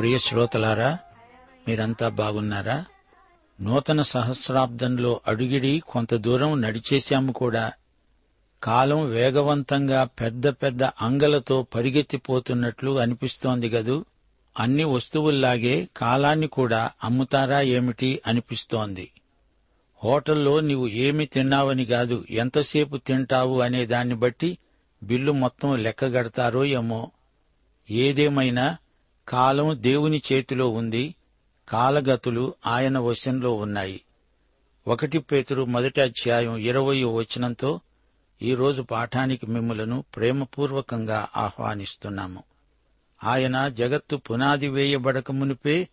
ప్రియ శ్రోతలారా మీరంతా బాగున్నారా? నూతన సహస్రాబ్దంలో అడుగిడి కొంత దూరం నడిచేశాము కూడా. కాలం వేగవంతంగా పెద్ద పెద్ద అంగలతో పరిగెత్తిపోతున్నట్లు అనిపిస్తోంది గదూ. అన్ని వస్తువుల్లాగే కాలాన్ని కూడా అమ్ముతారా ఏమిటి అనిపిస్తోంది. హోటల్లో నీవు ఏమి తిన్నావని కాదు ఎంతసేపు తింటావు అనే దాన్ని బట్టి బిల్లు మొత్తం లెక్కగడతారో ఏమో. ఏదేమైనా కాలం దేవుని చేతిలో ఉంది కాలగతులు ఆయన వశంలో ఉన్నాయి. ఒకటి పేతురు మొదటి అధ్యాయం ఇరవయో వచనంతో ఈరోజు పాఠానికి మిమ్మలను ప్రేమపూర్వకంగా ఆహ్వానిస్తున్నాము. ఆయన జగత్తు పునాది వేయబడక మునిపే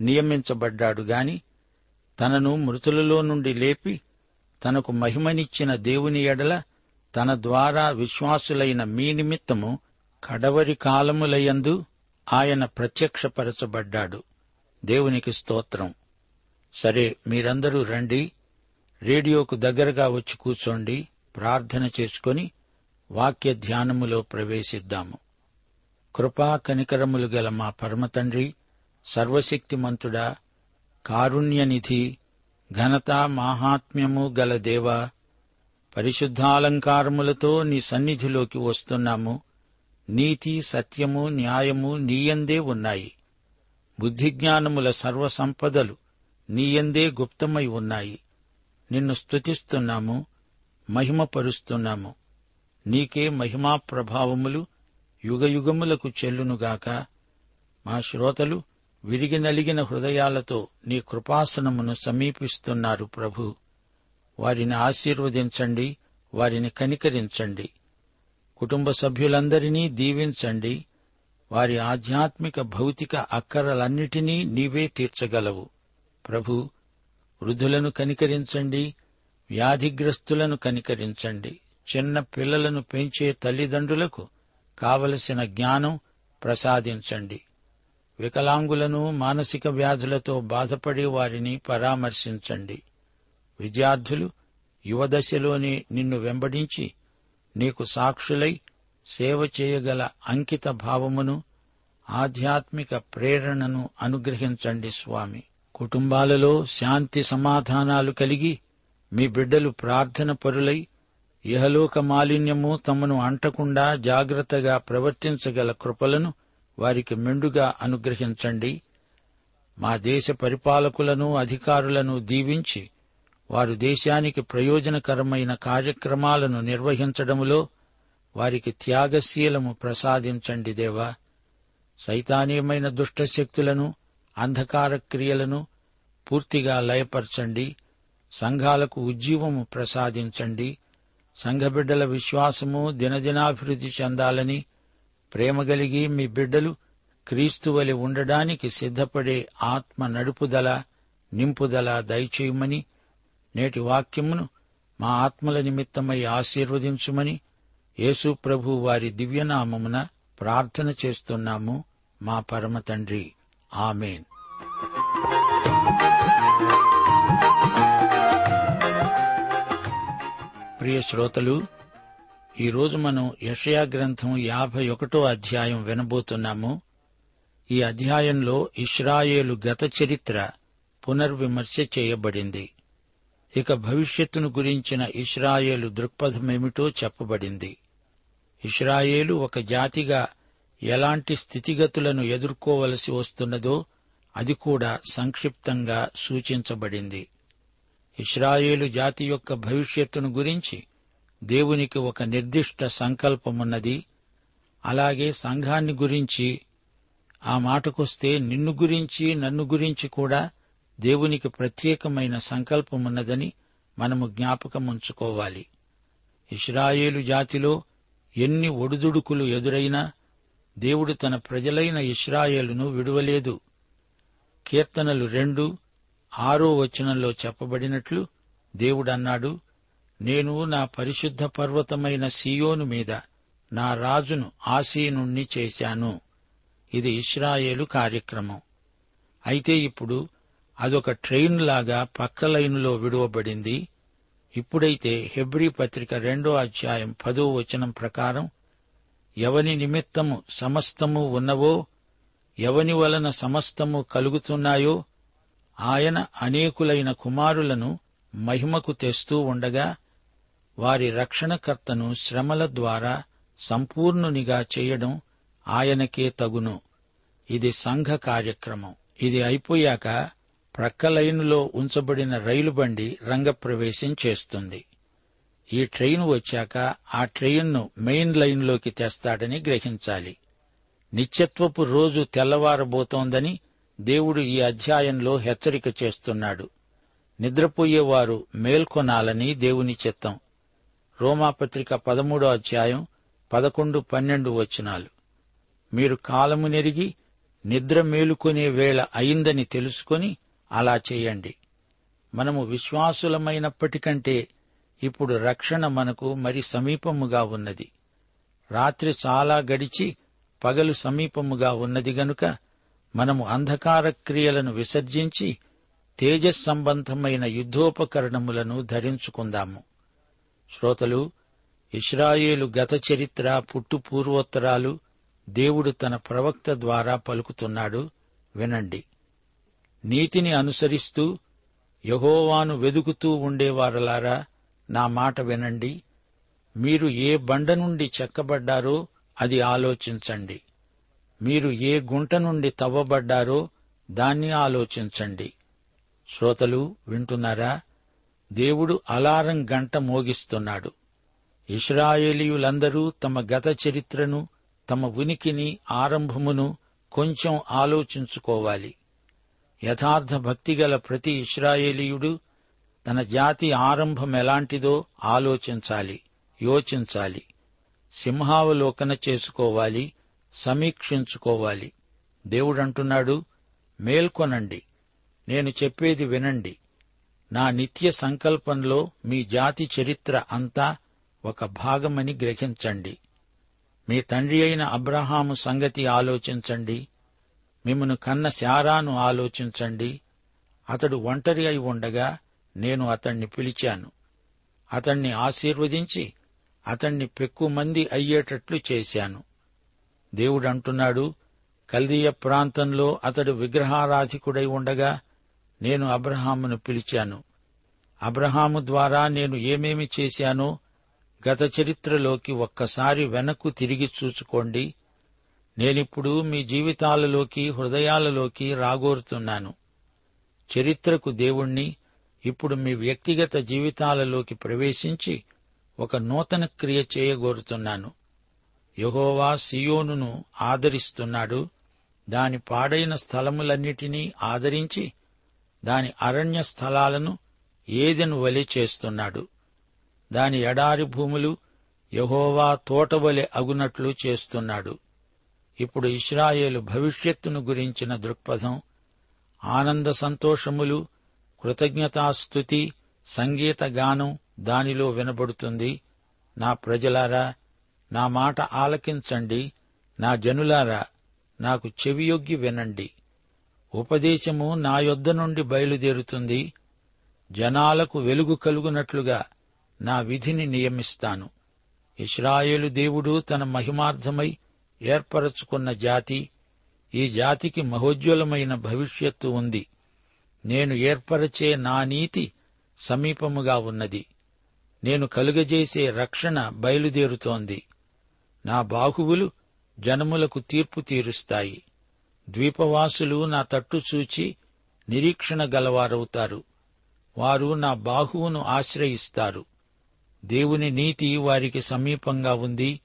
నియమించబడ్డాడు గాని తనను మృతులలో నుండి లేపి తనకు మహిమనిచ్చిన దేవుని ఎడల తన ద్వారా విశ్వాసులైన మీ నిమిత్తము కడవరి కాలములయందు ఆయన ప్రత్యక్షపరచబడ్డాడు. దేవునికి స్తోత్రం. సరే మీరందరూ రండి రేడియోకు దగ్గరగా వచ్చి కూర్చోండి ప్రార్థన చేసుకొని వాక్య ధ్యానములో ప్రవేశిద్దాము. కృపా కనికరములు గల మా పరమతండ్రి సర్వశక్తిమంతుడా కారుణ్యనిధి ఘనత మాహాత్మ్యము గల దేవా పరిశుద్ధాలంకారములతో నీ సన్నిధిలోకి వస్తున్నాము. నీతి సత్యము న్యాయము నీయందే ఉన్నాయి. బుద్ధిజ్ఞానముల సర్వసంపదలు నీయందే గుప్తమై ఉన్నాయి. నిన్ను స్తుతిస్తున్నాము మహిమపరుస్తున్నాము. నీకే మహిమా ప్రభావములు యుగయుగములకు చెల్లునుగాక. మా శ్రోతలు విరిగి నలిగిన హృదయాలతో నీ కృపాసనమును సమీపిస్తున్నారు ప్రభు. వారిని ఆశీర్వదించండి వారిని కనికరించండి. కుటుంబ సభ్యులందరినీ దీవించండి. వారి ఆధ్యాత్మిక భౌతిక అక్కరలన్నిటినీ నీవే తీర్చగలవు. ప్రభు వృద్ధులను కనికరించండి వ్యాధిగ్రస్తులను కనికరించండి. చిన్న పిల్లలను పెంచే తల్లిదండ్రులకు కావలసిన జ్ఞానం ప్రసాదించండి. వికలాంగులను మానసిక వ్యాధులతో బాధపడే వారిని పరామర్శించండి. విద్యార్థులు యువదశలోనే నిన్ను వెంబడించి నీకు సాక్షులై సేవ చేయగల అంకిత భావమును ఆధ్యాత్మిక ప్రేరణను అనుగ్రహించండి స్వామి. కుటుంబాలలో శాంతి సమాధానాలు కలిగి మీ బిడ్డలు ప్రార్థన పరులై ఇహలోక మాలిన్యము తమను అంటకుండా జాగ్రత్తగా ప్రవర్తించగల కృపలను వారికి మెండుగా అనుగ్రహించండి. మా దేశ పరిపాలకులను అధికారులను దీవించి వారు దేశానికి ప్రయోజనకరమైన కార్యక్రమాలను నిర్వహించడములో వారికి త్యాగశీలము ప్రసాదించండి దేవా. సైతానీయమైన దుష్టశక్తులను అంధకార క్రియలను పూర్తిగా లయపరచండి. సంఘాలకు ఉజ్జీవము ప్రసాదించండి. సంఘబిడ్డల విశ్వాసము దినదినాభివృద్ధి చెందాలని ప్రేమ కలిగి మీ బిడ్డలు క్రీస్తువలి ఉండడానికి సిద్ధపడే ఆత్మ నడుపుదల నింపుదల దయచేయమని నేటి వాక్యమును మా ఆత్మల నిమిత్తమై ఆశీర్వదించుమని యేసు ప్రభు వారి దివ్యనామమున ప్రార్థన చేస్తున్నాము మా పరమ తండ్రి. ఆమెన్. ప్రియ శ్రోతలు ఈరోజు మనం యషయా గ్రంథం యాభై ఒకటో అధ్యాయం వినబోతున్నాము. ఈ అధ్యాయంలో ఇస్రాయేలు గత చరిత్ర పునర్విమర్శ చేయబడింది. ఇక భవిష్యత్తును గురించిన ఇస్రాయేలు దృక్పథమేమిటో చెప్పబడింది. ఇస్రాయేలు ఒక జాతిగా ఎలాంటి స్థితిగతులను ఎదుర్కోవలసి వస్తున్నదో అది కూడా సంక్షిప్తంగా సూచించబడింది. ఇస్రాయేలు జాతి యొక్క భవిష్యత్తును గురించి దేవునికి ఒక నిర్దిష్ట సంకల్పమున్నది. అలాగే సంఘాన్ని గురించి ఆ మాటకొస్తే నిన్ను గురించి నన్ను గురించి కూడా దేవునికి ప్రత్యేకమైన సంకల్పమున్నదని మనము జ్ఞాపకముంచుకోవాలి. ఇస్రాయేలు జాతిలో ఎన్ని ఒడుదుడుకులు ఎదురైనా దేవుడు తన ప్రజలైన ఇస్రాయేలును విడువలేదు. కీర్తనలు రెండు ఆరో వచనంలో చెప్పబడినట్లు దేవుడన్నాడు నేను నా పరిశుద్ధ పర్వతమైన సియోను మీద నా రాజును ఆసీనుణ్ణి చేశాను. ఇది ఇస్రాయేలు కార్యక్రమం. అయితే ఇప్పుడు అదొక ట్రైన్ లాగా పక్క లైనులో విడువబడింది. ఇప్పుడైతే హెబ్రీ పత్రిక రెండో అధ్యాయం పదో వచనం ప్రకారం ఎవని నిమిత్తము సమస్తము ఉన్నవో ఎవని వలన సమస్తము కలుగుతున్నాయో ఆయన అనేకులైన కుమారులను మహిమకు తెస్తూ ఉండగా వారి రక్షణకర్తను శ్రమల ద్వారా సంపూర్ణునిగా చేయడం ఆయనకే తగును. ఇది సంఘ కార్యక్రమం. ఇది అయిపోయాక ప్రక్క లైనులో ఉంచబడిన రైలు బండి రంగప్రవేశం చేస్తుంది. ఈ ట్రైన్ వచ్చాక ఆ ట్రైన్ను మెయిన్ లైన్లోకి తెస్తాడని గ్రహించాలి. నిత్యత్వపు రోజు తెల్లవారబోతోందని దేవుడు ఈ అధ్యాయంలో హెచ్చరిక చేస్తున్నాడు. నిద్రపోయేవారు మేల్కొనాలని దేవుని చిత్తం. రోమాపత్రిక పదమూడో అధ్యాయం పదకొండు పన్నెండు వచనాలు. మీరు కాలము నెరిగి నిద్ర మేలుకొనే వేళ అయిందని తెలుసుకొని అలా చేయండి. మనము విశ్వాసులమైనప్పటికంటే ఇప్పుడు రక్షణ మనకు మరి సమీపముగా ఉన్నది. రాత్రి చాలా గడిచి పగలు సమీపముగా ఉన్నది గనుక మనము అంధకార క్రియలను విసర్జించి తేజస్ సంబంధమైన యుద్ధోపకరణములను ధరించుకుందాము. శ్రోతలు ఇస్రాయేలు గత చరిత్ర పుట్టు పూర్వోత్తరాలు దేవుడు తన ప్రవక్త ద్వారా పలుకుతున్నాడు. వినండి. నీతిని అనుసరిస్తూ యహోవాను వెదుకుతూ ఉండేవారలారా నా మాట వినండి. మీరు ఏ బండ నుండి చెక్కబడ్డారో అది ఆలోచించండి. మీరు ఏ గుంట నుండి తవ్వబడ్డారో దాన్ని ఆలోచించండి. శ్రోతలు వింటున్నారా? దేవుడు అలారం గంట మోగిస్తున్నాడు. ఇస్రాయేలీయులందరూ తమ గత చరిత్రను తమ ఉనికిని ఆరంభమును కొంచెం ఆలోచించుకోవాలి. యథార్థ భక్తిగల ప్రతి ఇస్రాయేలీయుడు తన జాతి ఆరంభం ఎలాంటిదో ఆలోచించాలి యోచించాలి సింహావలోకన చేసుకోవాలి సమీక్షించుకోవాలి. దేవుడంటున్నాడు మేల్కొనండి నేను చెప్పేది వినండి. నా నిత్య సంకల్పంలో మీ జాతి చరిత్ర అంతా ఒక భాగమని గ్రహించండి. మీ తండ్రి అయిన అబ్రహాము సంగతి ఆలోచించండి. మిమ్మను కన్న శారాను ఆలోచించండి. అతడు ఒంటరి అయి ఉండగా నేను అతణ్ణి పిలిచాను. అతణ్ణి ఆశీర్వదించి అతణ్ణి పెక్కుమంది అయ్యేటట్లు చేశాను. దేవుడంటున్నాడు కల్దీయ ప్రాంతంలో అతడు విగ్రహారాధికుడై ఉండగా నేను అబ్రహామును పిలిచాను. అబ్రహాము ద్వారా నేను ఏమేమి చేశానో గత చరిత్రలోకి ఒక్కసారి వెనక్కు తిరిగి చూసుకోండి. నేనిప్పుడు మీ జీవితాలలోకి హృదయాలలోకి రాగోరుతున్నాను. చరిత్రకు దేవుణ్ణి ఇప్పుడు మీ వ్యక్తిగత జీవితాలలోకి ప్రవేశించి ఒక నూతన క్రియ చేయగోరుతున్నాను. యహోవా సియోనును ఆదరిస్తున్నాడు. దాని పాడైన స్థలములన్నిటినీ ఆదరించి దాని అరణ్య స్థలాలను ఏదెను వలె చేస్తున్నాడు. దాని ఎడారి భూములు యహోవా తోటవలె అగునట్లు చేస్తున్నాడు. ఇప్పుడు ఇస్రాయేలు భవిష్యత్తును గురించిన దృక్పథం ఆనంద సంతోషములు కృతజ్ఞతాస్థుతి సంగీత గానం దానిలో వినబడుతుంది. నా ప్రజలారా నా మాట ఆలకించండి. నా జనులారా నాకు చెవియొగ్గి వినండి. ఉపదేశము నా యొద్ద నుండి బయలుదేరుతుంది. జనాలకు వెలుగు కలుగునట్లుగా నా విధిని నియమిస్తాను. ఇస్రాయేలు దేవుడు తన మహిమార్థమై ఏర్పరచుకున్న జాతి ఈ జాతికి మహోజ్వలమైన భవిష్యత్తు ఉంది. నేను ఏర్పరచే నా నీతి సమీపముగా ఉన్నది. నేను కలుగజేసే రక్షణ బయలుదేరుతోంది. నా బాహువులు జనములకు తీర్పు తీరుస్తాయి. ద్వీపవాసులు నా తట్టు చూచి నిరీక్షణ గలవారవుతారు. వారు నా బాహువును ఆశ్రయిస్తారు. దేవుని నీతి వారికి సమీపంగా ఉంది.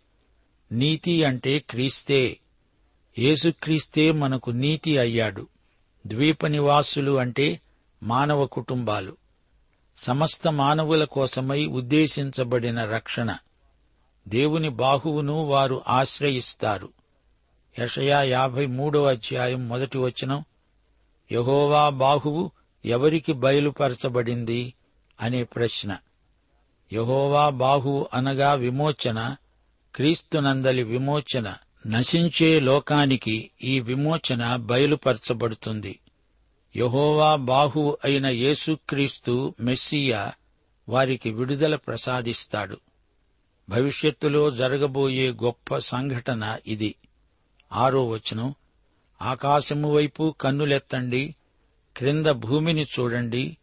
నీతి అంటే క్రీస్తే. యేసుక్రీస్తే మనకు నీతి అయ్యాడు. ద్వీప నివాసులు అంటే మానవ కుటుంబాలు. సమస్త మానవుల కోసమై ఉద్దేశించబడిన రక్షణ. దేవుని బాహువును వారు ఆశ్రయిస్తారు. యషయా యాభై మూడో అధ్యాయం మొదటి వచనం యహోవా బాహువు ఎవరికి బయలుపరచబడింది? అనే ప్రశ్న. యహోవా బాహువు అనగా విమోచన క్రీస్తునందలి విమోచన నశించే లోకానికి ఈ విమోచన బయలుపరచబడుతుంది. యహోవా బాహు అయిన యేసుక్రీస్తు మెస్సియా వారికి విడుదల ప్రసాదిస్తాడు. భవిష్యత్తులో జరగబోయే గొప్ప సంఘటన ఇది. ఆరో వచనం. ఆకాశము వైపు కన్నులెత్తండి క్రింద భూమిని చూడండి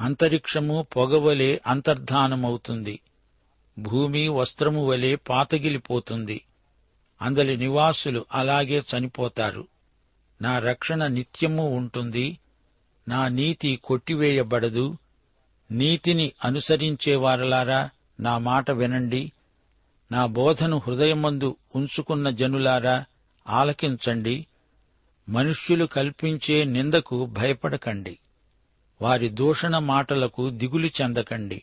అంతరిక్షము పొగవలే అంతర్ధానమవుతుంది. భూమి వస్త్రము వలె పాతగిలిపోతుంది. అందలి నివాసులు అలాగే చనిపోతారు. నా రక్షణ నిత్యము ఉంటుంది. నా నీతి కొట్టివేయబడదు. నీతిని అనుసరించేవారలారా నా మాట వినండి. నా బోధను హృదయమందు ఉంచుకున్న జనులారా ఆలకించండి. మనుష్యులు కల్పించే నిందకు భయపడకండి. వారి దూషణ మాటలకు దిగులు చెందకండి.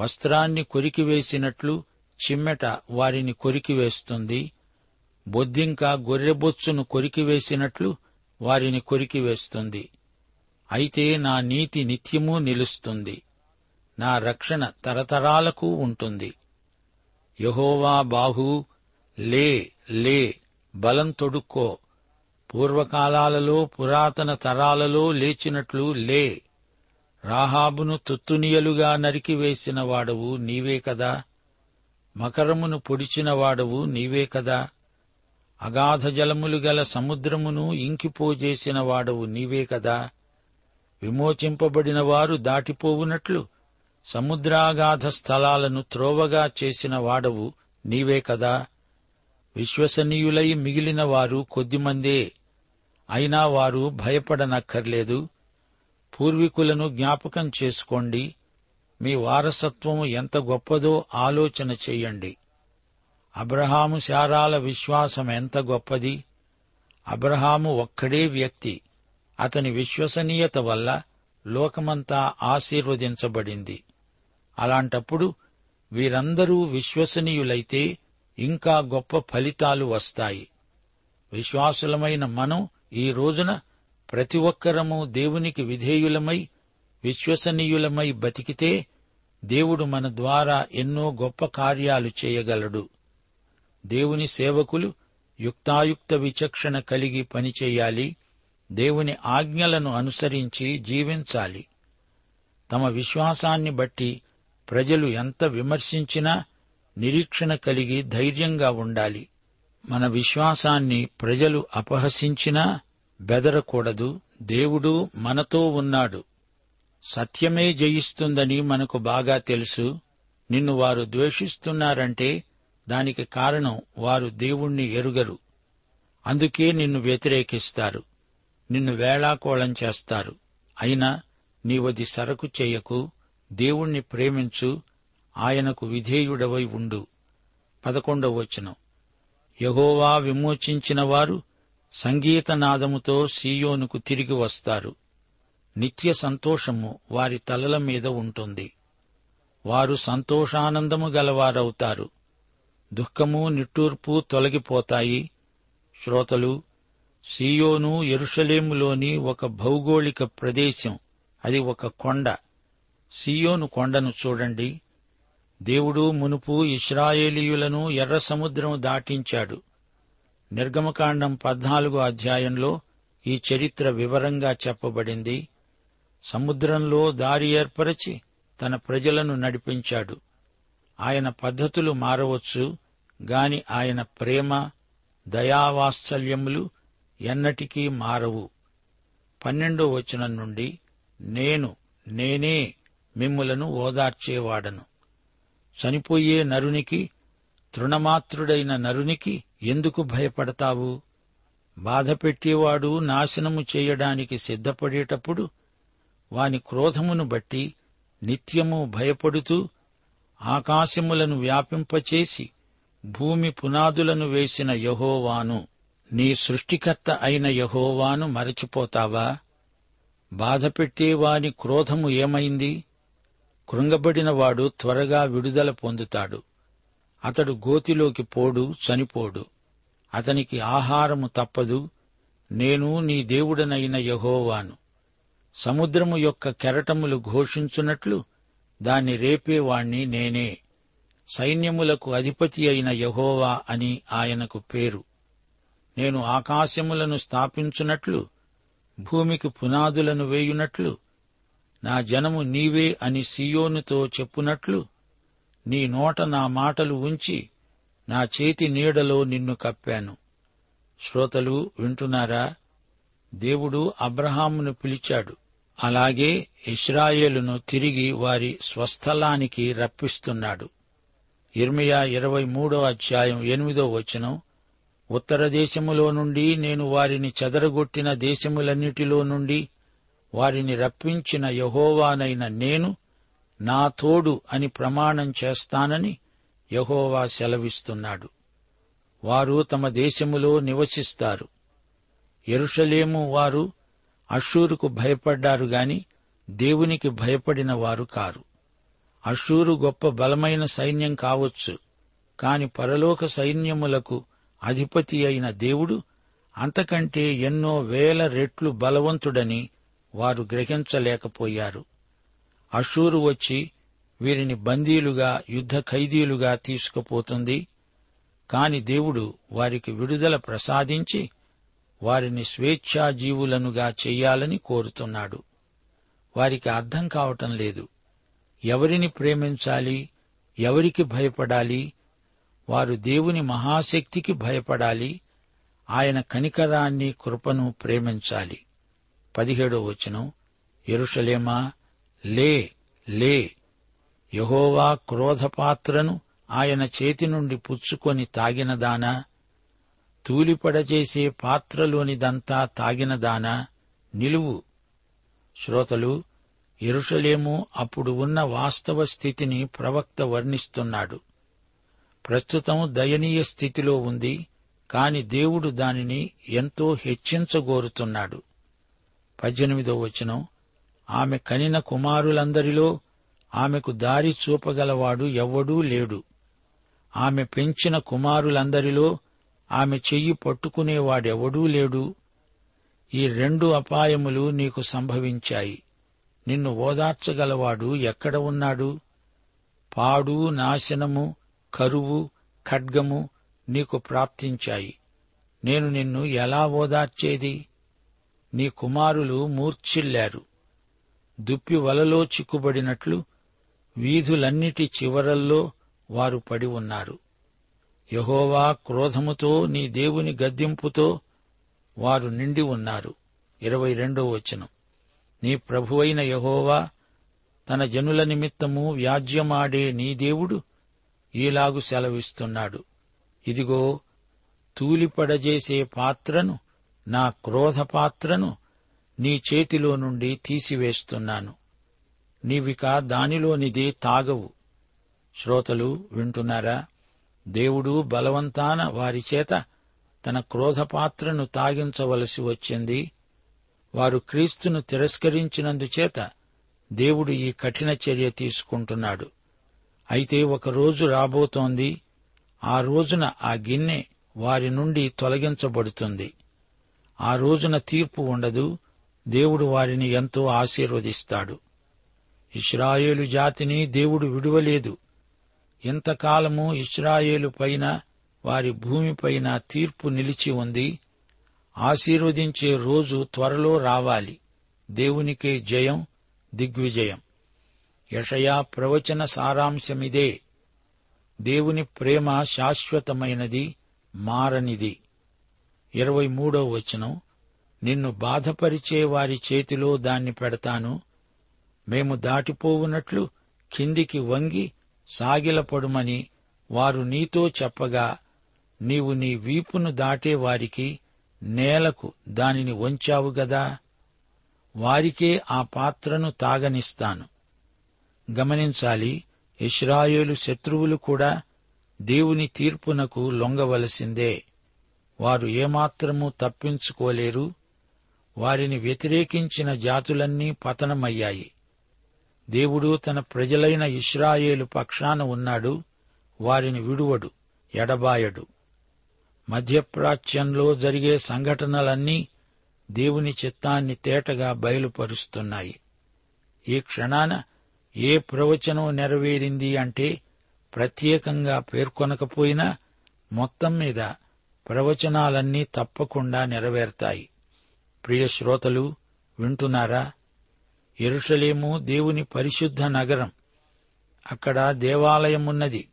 వస్త్రాన్ని కొరికివేసినట్లు చిమ్మెట వారిని కొరికివేస్తుంది. బొద్దింక గొర్రెబొచ్చును కొరికివేసినట్లు వారిని కొరికివేస్తుంది. అయితే నా నీతి నిత్యమూ నిలుస్తుంది. నా రక్షణ తరతరాలకు ఉంటుంది. యహోవా బాహు లే లే బలం తొడుక్కో. పూర్వకాలాలలో పురాతన తరాలలో లేచినట్లు లే. రాహాబును తుత్తునియలుగా నరికివేసిన వాడవు నీవే కదా? మకరమును పొడిచిన వాడవు నీవే కదా? అగాధ జలములు గల సముద్రమును ఇంకిపోజేసిన వాడవు నీవే కదా? విమోచింపబడిన వారు దాటిపోవునట్లు సముద్రాగాధ స్థలాలను త్రోవగా చేసిన వాడవు నీవే కదా? విశ్వసనీయులై మిగిలిన వారు కొద్దిమందే. అయినా వారు భయపడనక్కర్లేదు. పూర్వీకులను జ్ఞాపకం చేసుకోండి. మీ వారసత్వం ఎంత గొప్పదో ఆలోచన చెయ్యండి అబ్రహాము శారాల విశ్వాసం ఎంత గొప్పది. అబ్రహాము ఒక్కడే వ్యక్తి. అతని విశ్వసనీయత వల్ల లోకమంతా ఆశీర్వదించబడింది. అలాంటప్పుడు వీరందరూ విశ్వసనీయులైతే ఇంకా గొప్ప ఫలితాలు వస్తాయి. విశ్వాసులమైన మనం ఈ రోజున ప్రతి ఒక్కరము దేవునికి విధేయులమై విశ్వసనీయులమై బతికితే దేవుడు మన ద్వారా ఎన్నో గొప్ప కార్యాలు చేయగలడు. దేవుని సేవకులు యుక్తాయుక్త విచక్షణ కలిగి పనిచేయాలి. దేవుని ఆజ్ఞలను అనుసరించి జీవించాలి. తమ విశ్వాసాన్ని బట్టి ప్రజలు ఎంత విమర్శించినా నిరీక్షణ కలిగి ధైర్యంగా ఉండాలి. మన విశ్వాసాన్ని ప్రజలు అపహసించినా బెదరకూడదు దేవుడు మనతో ఉన్నాడు. సత్యమే జయిస్తుందని మనకు బాగా తెలుసు. నిన్ను వారు ద్వేషిస్తున్నారంటే దానికి కారణం వారు దేవుణ్ణి ఎరుగరు. అందుకే నిన్ను వ్యతిరేకిస్తారు. నిన్ను వేళాకోళం చేస్తారు. అయినా నీవది సరకు చేయకు దేవుణ్ణి ప్రేమించు ఆయనకు విధేయుడవై ఉండు. పదకొండవ వచనం. యహోవా విమోచించిన వారు సంగీతనాదముతో సీయోనుకు తిరిగి వస్తారు. నిత్య సంతోషము వారి తలల మీద ఉంటుంది. వారు సంతోషానందము గలవారవుతారు. దుఃఖము నిట్టూర్పు తొలగిపోతాయి. శ్రోతలు సీయోను ఎరుషలేములోని ఒక భౌగోళిక ప్రదేశం అది ఒక కొండ. సీయోను కొండను చూడండి. దేవుడు మునుపు ఇస్రాయేలీయులను ఎర్ర సముద్రం దాటించాడు. నిర్గమకాండం పద్నాలుగో అధ్యాయంలో ఈ చరిత్ర వివరంగా చెప్పబడింది. సముద్రంలో దారి ఏర్పరచి తన ప్రజలను నడిపించాడు. ఆయన పద్ధతులు మారవచ్చు గాని ఆయన ప్రేమ దయావాత్సల్యములు ఎన్నటికీ మారవు. పన్నెండో వచనం నుండి నేను నేనే మిమ్ములను ఓదార్చేవాడను. చనిపోయే నరునికి తృణమాత్రుడైన నరునికి ఎందుకు భయపడతావు? బాధపెట్టేవాడు నాశనము చేయడానికి సిద్ధపడేటప్పుడు వాని క్రోధమును బట్టి నిత్యము భయపడుతూ ఆకాశములను వ్యాపింపచేసి భూమి పునాదులను వేసిన యహోవాను. నీ సృష్టికర్త అయిన యహోవాను మరచిపోతావా? బాధపెట్టేవాని క్రోధము ఏమైంది? కృంగబడినవాడు త్వరగా విడుదల పొందుతాడు. అతడు గోతిలోకి పోడు చనిపోడు. అతనికి ఆహారము తప్పదు. నేను నీ దేవుడనైన యహోవాను. సముద్రము యొక్క కెరటములు ఘోషించున్నట్లు దాన్ని రేపేవాణ్ణి నేనే. సైన్యములకు అధిపతి అయిన యహోవా అని ఆయనకు పేరు. నేను ఆకాశములను స్థాపించున్నట్లు భూమికి పునాదులను వేయునట్లు నా జనము నీవే అని సియోనుతో చెప్పునట్లు నీ నోట నా మాటలు ఉంచి నా చేతి నీడలో నిన్ను కప్పాను. శ్రోతలు వింటున్నారా? దేవుడు అబ్రహామును పిలిచాడు. అలాగే ఇస్రాయేలును తిరిగి వారి స్వస్థలానికి రప్పిస్తున్నాడు. ఇర్మియా ఇరవై మూడో అధ్యాయం ఎనిమిదో వచనం ఉత్తర దేశములో నుండి నేను వారిని చెదరగొట్టిన దేశములన్నిటిలో నుండి వారిని రప్పించిన యహోవానైన నేను నా తోడు అని ప్రమాణం చేస్తానని యహోవా సెలవిస్తున్నాడు. వారు తమ దేశములో నివసిస్తారు. ఎరుషలేము వారు అషూరుకు భయపడ్డారు గాని దేవునికి భయపడిన వారు కారు. అషూరు గొప్ప బలమైన సైన్యం కావచ్చు కాని పరలోక సైన్యములకు అధిపతి అయిన దేవుడు అంతకంటే ఎన్నో వేల రెట్లు బలవంతుడని వారు గ్రహించలేకపోయారు. అషూరు వచ్చి వీరిని బందీలుగా యుద్ధ ఖైదీలుగా తీసుకుపోతుంది. కాని దేవుడు వారికి విడుదల ప్రసాదించి వారిని స్వేచ్ఛాజీవులనుగా చెయ్యాలని కోరుతున్నాడు. వారికి అర్థం కావటం లేదు. ఎవరిని ప్రేమించాలి? ఎవరికి భయపడాలి? వారు దేవుని మహాశక్తికి భయపడాలి. ఆయన కనికరాన్ని కృపను ప్రేమించాలి. పదిహేడో వచనం. ఎరుషలేమా లే లే. యహోవా క్రోధపాత్రను ఆయన చేతి నుండి పుచ్చుకొని తాగినదానా తూలిపడచేసే పాత్రలోనిదంతా తాగినదానా నిలువు. శ్రోతలు ఎరుషలేము అప్పుడు ఉన్న వాస్తవ స్థితిని ప్రవక్త వర్ణిస్తున్నాడు. ప్రస్తుతం దయనీయ స్థితిలో ఉంది కాని దేవుడు దానిని ఎంతో హెచ్చించగోరుతున్నాడు. పద్దెనిమిదో వచనం. ఆమె కనిన కుమారులందరిలో ఆమెకు దారి చూపగలవాడు ఎవ్వడూ లేడు. ఆమె పెంచిన కుమారులందరిలో ఆమె చెయ్యి పట్టుకునేవాడెవడూ లేడు. ఈ రెండు అపాయములు నీకు సంభవించాయి. నిన్ను ఓదార్చగలవాడు ఎక్కడ ఉన్నాడు? పాడు నాశనము కరువు ఖడ్గము నీకు ప్రాప్తించాయి. నేను నిన్ను ఎలా ఓదార్చేది? నీ కుమారులు మూర్ఛిల్లారు. దుప్పి వలలో చిక్కుబడినట్లు వీధులన్నిటి చివరల్లో వారు పడి ఉన్నారు. యహోవా క్రోధముతో నీ దేవుని గద్దింపుతో వారు నిండి ఉన్నారు. ఇరవై రెండో వచనం. నీ ప్రభువైన యహోవా తన జనుల నిమిత్తము వ్యాజ్యమాడే నీ దేవుడు ఈలాగు సెలవిస్తున్నాడు. ఇదిగో తూలిపడజేసే పాత్రను నా క్రోధ పాత్రను నీ చేతిలో నుండి తీసివేస్తున్నాను. నీవిక దానిలోనిది తాగవు. శ్రోతలు వింటున్నారా? దేవుడు బలవంతాన వారి చేత తన క్రోధపాత్రను తాగించవలసి వచ్చింది. వారు క్రీస్తును తిరస్కరించినందుచేత దేవుడు ఈ కఠిన చర్య తీసుకుంటున్నాడు. అయితే ఒక రోజు రాబోతోంది. ఆ రోజున ఆ గిన్నె వారి నుండి తొలగించబడుతుంది. ఆ రోజున తీర్పు ఉండదు. దేవుడు వారిని ఎంతో ఆశీర్వదిస్తాడు. ఇస్రాయేలు జాతిని దేవుడు విడువలేదు. ఇంతకాలము ఇస్రాయేలు పైన వారి భూమిపైన తీర్పు నిలిచి ఉంది. ఆశీర్వదించే రోజు త్వరలో రావాలి. దేవునికే జయం దిగ్విజయం. యషయా ప్రవచన సారాంశమిదే. దేవుని ప్రేమ శాశ్వతమైనది మారనిది. ఇరవై మూడో వచనం. నిన్ను బాధపరిచే వారి చేతిలో దాన్ని పెడతాను. మేము దాటిపోవునట్లు కిందికి వంగి సాగిలపడుమని వారు నీతో చెప్పగా నీవు నీ వీపును దాటే వారికి నేలకు దానిని వంచావు గదా? వారికే ఆ పాత్రను తాగనిస్తాను. గమనించాలి ఇస్రాయేలు శత్రువులు కూడా దేవుని తీర్పునకు లొంగవలసిందే. వారు ఏమాత్రమూ తప్పించుకోలేరు. వారిని వ్యతిరేకించిన జాతులన్నీ పతనమయ్యాయి. దేవుడు తన ప్రజలైన ఇస్రాయేలు పక్షాన ఉన్నాడు వారిని విడువడు ఎడబాయడు. మధ్యప్రాచ్యంలో జరిగే సంఘటనలన్నీ దేవుని చిత్తాన్ని తేటగా బయలుపరుస్తున్నాయి. ఈ క్షణాన ఏ ప్రవచనం నెరవేరింది అంటే ప్రత్యేకంగా పేర్కొనకపోయినా మొత్తం మీద ప్రవచనాలన్నీ తప్పకుండా నెరవేర్తాయి. ప్రియ శ్రోతలు వింటున్నారా? ఎరుషలేము దేవుని పరిశుద్ధ నగరం. అక్కడ దేవాలయమున్నది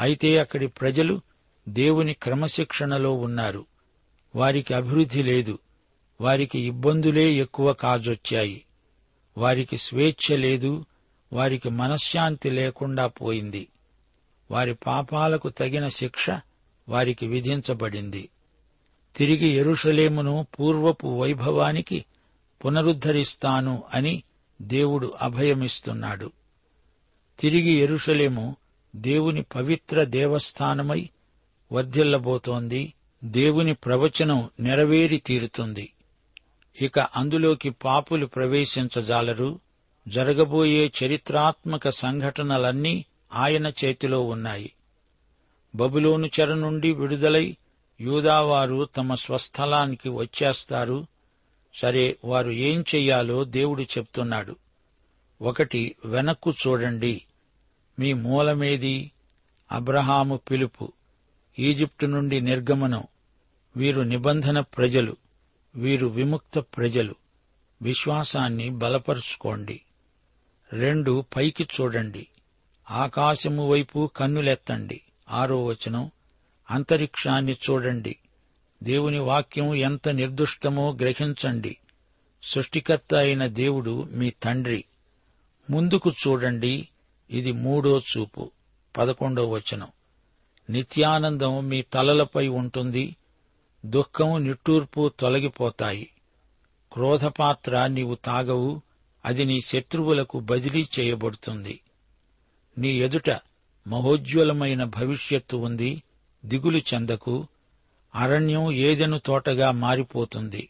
అయితే అక్కడి ప్రజలు దేవుని క్రమశిక్షణలో ఉన్నారు. వారికి అభివృద్ధి లేదు. వారికి ఇబ్బందులే ఎక్కువ కాజొచ్చాయి. వారికి స్వేచ్ఛ లేదు. వారికి మనశ్శాంతి లేకుండా పోయింది. వారి పాపాలకు తగిన శిక్ష వారికి విధించబడింది. తిరిగి ఎరుషలేమును పూర్వపు వైభవానికి పునరుద్ధరిస్తాను అని దేవుడు అభయమిస్తున్నాడు. తిరిగి ఎరుషలేము దేవుని పవిత్ర దేవస్థానమై వర్ధిల్లబోతోంది. దేవుని ప్రవచనం నెరవేరి తీరుతుంది. ఇక అందులోకి పాపులు ప్రవేశించజాలరు. జరగబోయే చరిత్రాత్మక సంఘటనలన్నీ ఆయన చేతిలో ఉన్నాయి. బబులోను చెర నుండి విడుదలై యూదావారు తమ స్వస్థలానికి వచ్చేస్తారు. సరే వారు ఏం చెయ్యాలో దేవుడు చెప్తున్నాడు. ఒకటి వెనక్కు చూడండి. మీ మూలమేది? అబ్రహాము పిలుపు. ఈజిప్టు నుండి నిర్గమనం. వీరు నిబంధన ప్రజలు. వీరు విముక్త ప్రజలు. విశ్వాసాన్ని బలపరుచుకోండి. రెండు పైకి చూడండి. ఆకాశము వైపు కన్నులెత్తండి. ఆరో వచనం. అంతరిక్షాన్ని చూడండి. దేవుని వాక్యం ఎంత నిర్దుష్టమో గ్రహించండి. సృష్టికర్త అయిన దేవుడు మీ తండ్రి. ముందుకు చూడండి. ఇది మూడో చూపు పదకొండో వచనం. నిత్యానందం మీ తలలపై ఉంటుంది. దుఃఖం నిట్టూర్పు తొలగిపోతాయి. క్రోధపాత్ర నీవు తాగవు. అది నీ శత్రువులకు బదిలీ చేయబడుతుంది. నీ ఎదుట మహోజ్వలమైన భవిష్యత్తు ఉంది. దిగులు చెందకు అరణ్యం ఏదెను తోటగా మారిపోతుంది.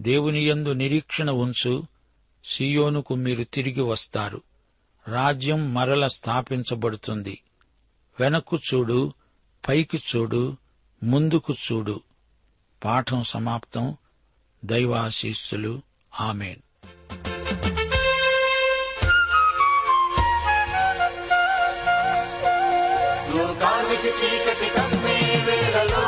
దేవుని యందు నిరీక్షణ ఉంచు సియోనుకు మీరు తిరిగి వస్తారు. రాజ్యం మరల స్థాపించబడుతుంది. వెనక్కు చూడు పైకి చూడు ముందుకు చూడు. పాఠం సమాప్తం. దైవాశీస్సులు. Amen. che ci capita a me.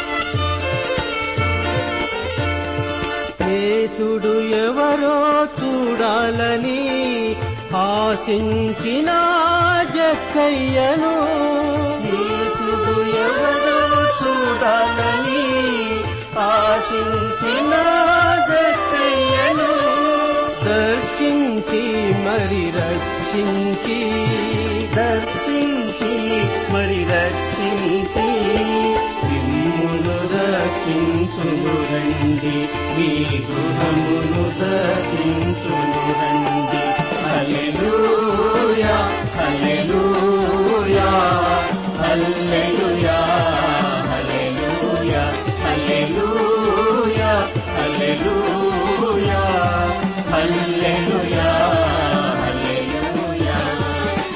యేసుడు ఎవరో చూడాలని ఆశించిన జక్కయ్యను. యేసుడు ఎవరో చూడాలని ఆశించిన జక్కయ్యను. దర్శించి మరి రక్షించి రక్షించును రండి మీ గృహమును దర్శించును రండి హల్లెలూయా హల్లెలూయా హల్లెలూయా హల్లెలూయా హల్లెలూయా హల్లెలూయా హల్లెలూయా. హల్లెలూయా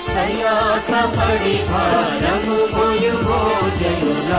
ప్రయాసపడి భారము పోయు భోజన